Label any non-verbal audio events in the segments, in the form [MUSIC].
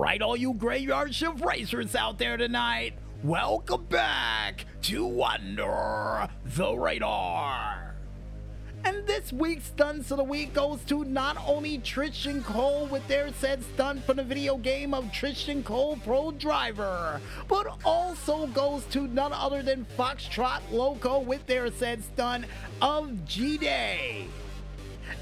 right, all you graveyard shift racers out there tonight, welcome back to Under the Radar. And this week's stunts of the week goes to not only Trish and Cole with their said stunt from the video game of Trish and Cole Pro Driver, but also goes to none other than Foxtrot Loco with their said stunt of G Day.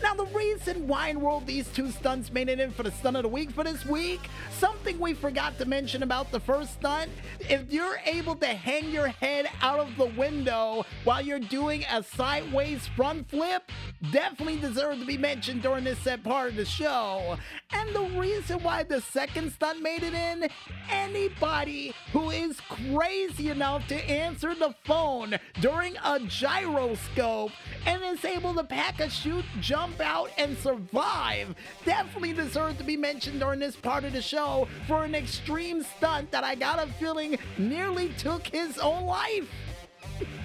Now, the reason why in world these two stunts made it in for the stunt of the week for this week, something we forgot to mention about the first stunt, if you're able to hang your head out of the window while you're doing a sideways front flip, definitely deserves to be mentioned during this set part of the show. And the reason why the second stunt made it in, anybody who is crazy enough to answer the phone during a gyroscope and is able to pack a shoot jump out, and survive definitely deserves to be mentioned during this part of the show for an extreme stunt that I got a feeling nearly took his own life. [LAUGHS]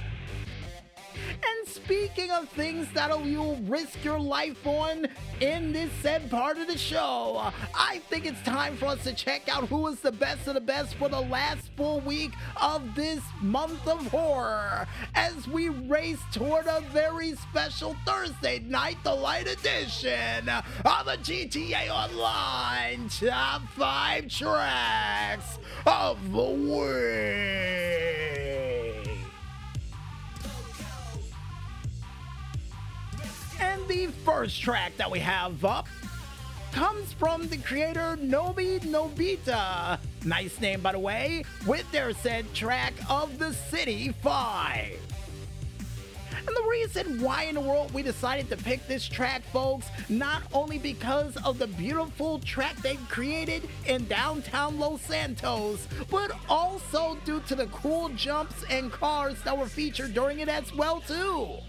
And speaking of things that you'll risk your life on in this said part of the show, I think it's time for us to check out who is the best of the best for the last full week of this month of horror as we race toward a very special Thursday night delight edition of the GTA Online Top 5 Tracks of the Week. The first track that we have up comes from the creator Nobi Nobita. Nice name, by the way, with their said track of the City 5. And the reason why in the world we decided to pick this track, folks, not only because of the beautiful track they've created in downtown Los Santos, but also due to the cool jumps and cars that were featured during it as well, too.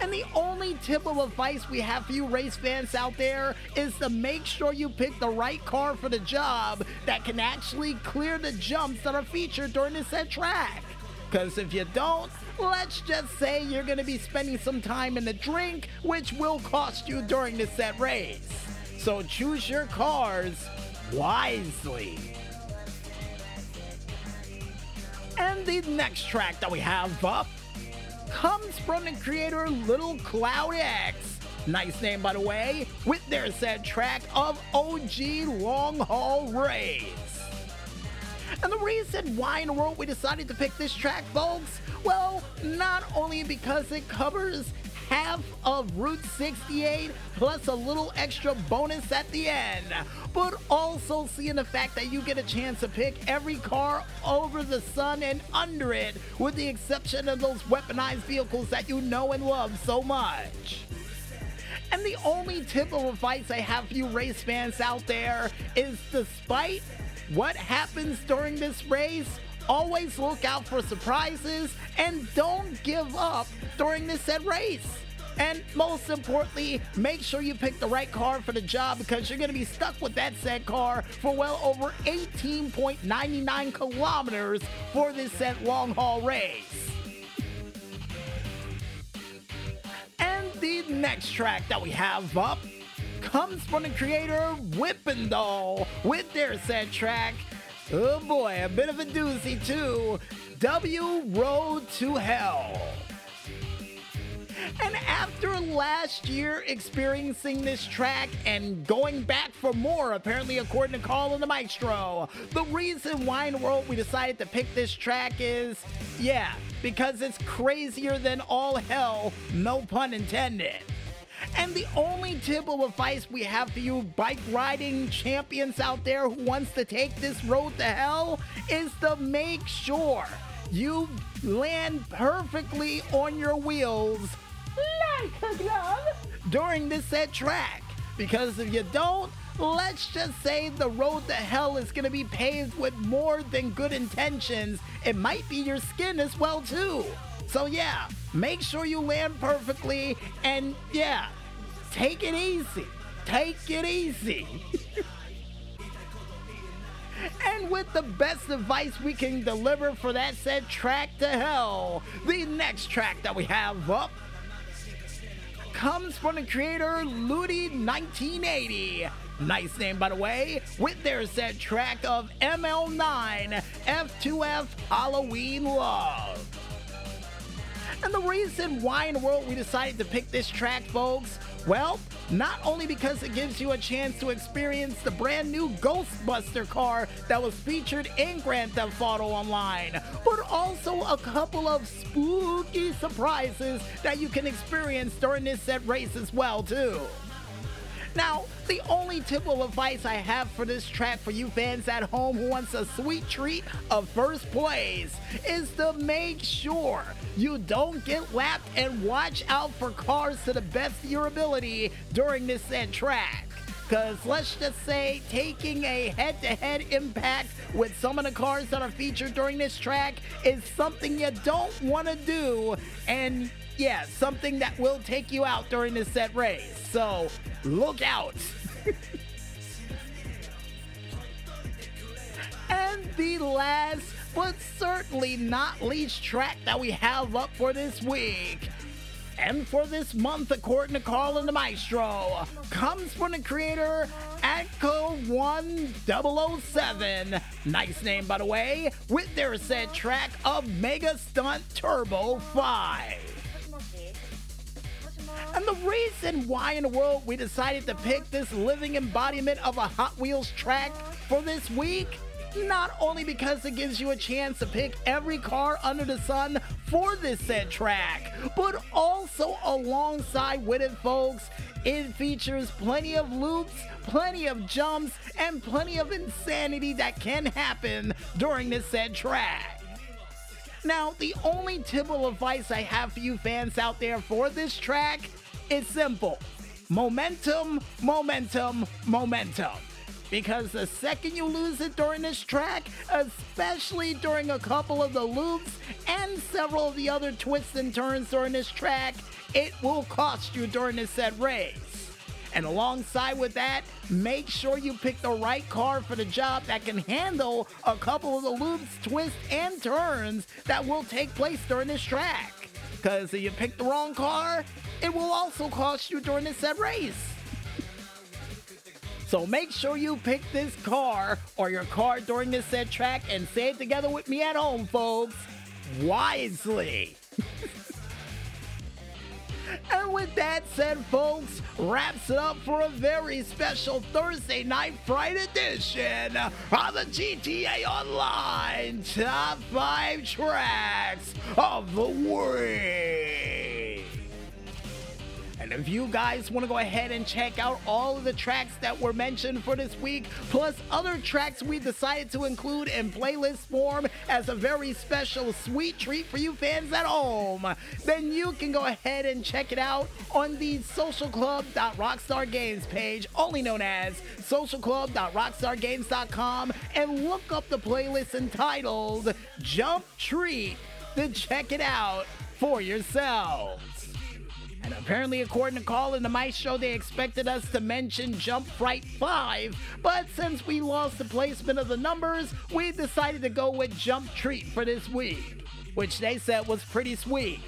And the only tip of advice we have for you race fans out there is to make sure you pick the right car for the job that can actually clear the jumps that are featured during the set track. Because if you don't, let's just say you're going to be spending some time in the drink, which will cost you during the set race. So choose your cars wisely. And the next track that we have up comes from the creator Little Cloud X. Nice name, by the way, with their said track of OG Long Haul Race. And the reason why in the world we decided to pick this track, folks, well, not only because it covers half of Route 68 plus a little extra bonus at the end, but also seeing the fact that you get a chance to pick every car over the sun and under it, with the exception of those weaponized vehicles that you know and love so much. And the only tip of advice I have for you race fans out there is despite what happens during this race, always look out for surprises and don't give up during this said race. And most importantly, make sure you pick the right car for the job because you're going to be stuck with that said car for well over 18.99 kilometers for this said long haul race. And the next track that we have up comes from the creator Whippendall with their said track. Oh boy, a bit of a doozy too. W Road to Hell. And after last year experiencing this track and going back for more, apparently according to Carl and the Maestro, the reason why in the world we decided to pick this track is, yeah, because it's crazier than all hell, no pun intended. And the only tip of advice we have for you bike riding champions out there who wants to take this road to hell is to make sure you land perfectly on your wheels like a glove during this set track. Because if you don't, let's just say the road to hell is going to be paved with more than good intentions. It might be your skin as well too. So yeah, make sure you land perfectly and yeah, take it easy. Take it easy. and with the best advice we can deliver for that said track to hell, the next track that we have up comes from the creator Ludi1980. nice name by the way, with their said track of ML9 F2F Halloween Love. And the reason why in the world we decided to pick this track, folks, well, not only because it gives you a chance to experience the brand new Ghostbuster car that was featured in Grand Theft Auto Online, but also a couple of spooky surprises that you can experience during this set race as well, too. Now, the only tip of advice I have for this track for you fans at home who wants a sweet treat of first place is to make sure you don't get lapped and watch out for cars to the best of your ability during this set track. Because let's just say taking a head to head impact with some of the cars that are featured during this track is something you don't want to do. And yeah, something that will take you out during this set race. So look out. [LAUGHS] and the last, but certainly not least track that we have up for this week. And for this month, according to Carl and the Maestro, comes from the creator Atco1007. Nice name, by the way, with their set track of Mega Stunt Turbo 5. And the reason why in the world we decided to pick this living embodiment of a Hot Wheels track for this week not only because it gives you a chance to pick every car under the sun for this said track, but also alongside with it, folks, it features plenty of loops, plenty of jumps, and plenty of insanity that can happen during this said track. Now, the only tip of advice I have for you fans out there for this track is simple momentum, momentum, momentum. Because the second you lose it during this track, especially during a couple of the loops and several of the other twists and turns during this track, it will cost you during this set race. And alongside with that, make sure you pick the right car for the job that can handle a couple of the loops, twists, and turns that will take place during this track. Because if you pick the wrong car, it will also cost you during this set race. So make sure you pick this car or your car during this set track and say it together with me at home, folks, wisely. [LAUGHS] And with that said, folks, wraps it up for a very special Thursday night fright edition of the GTA Online Top 5 Tracks of the Week. And if you guys want to go ahead and check out all of the tracks that were mentioned for this week, plus other tracks we decided to include in playlist form as a very special sweet treat for you fans at home, then you can go ahead and check it out on the socialclub.rockstargames page, only known as socialclub.rockstargames.com, and look up the playlist entitled Jump Treat to check it out for yourselves. And apparently, according to Carl in the Maestro, they expected us to mention Jump Fright 5, but since we lost the placement of the numbers, we decided to go with Jump Treat for this week, which they said was pretty sweet.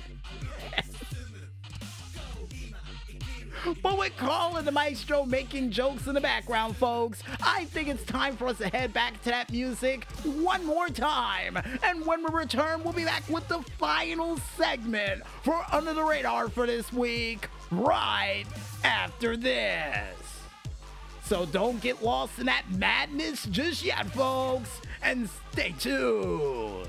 But with Carl and the Maestro making jokes in the background, folks, I think it's time for us to head back to that music one more time. And when we return, we'll be back with the final segment for Under the Radar for this week, right after this. So don't get lost in that madness just yet, folks, and stay tuned.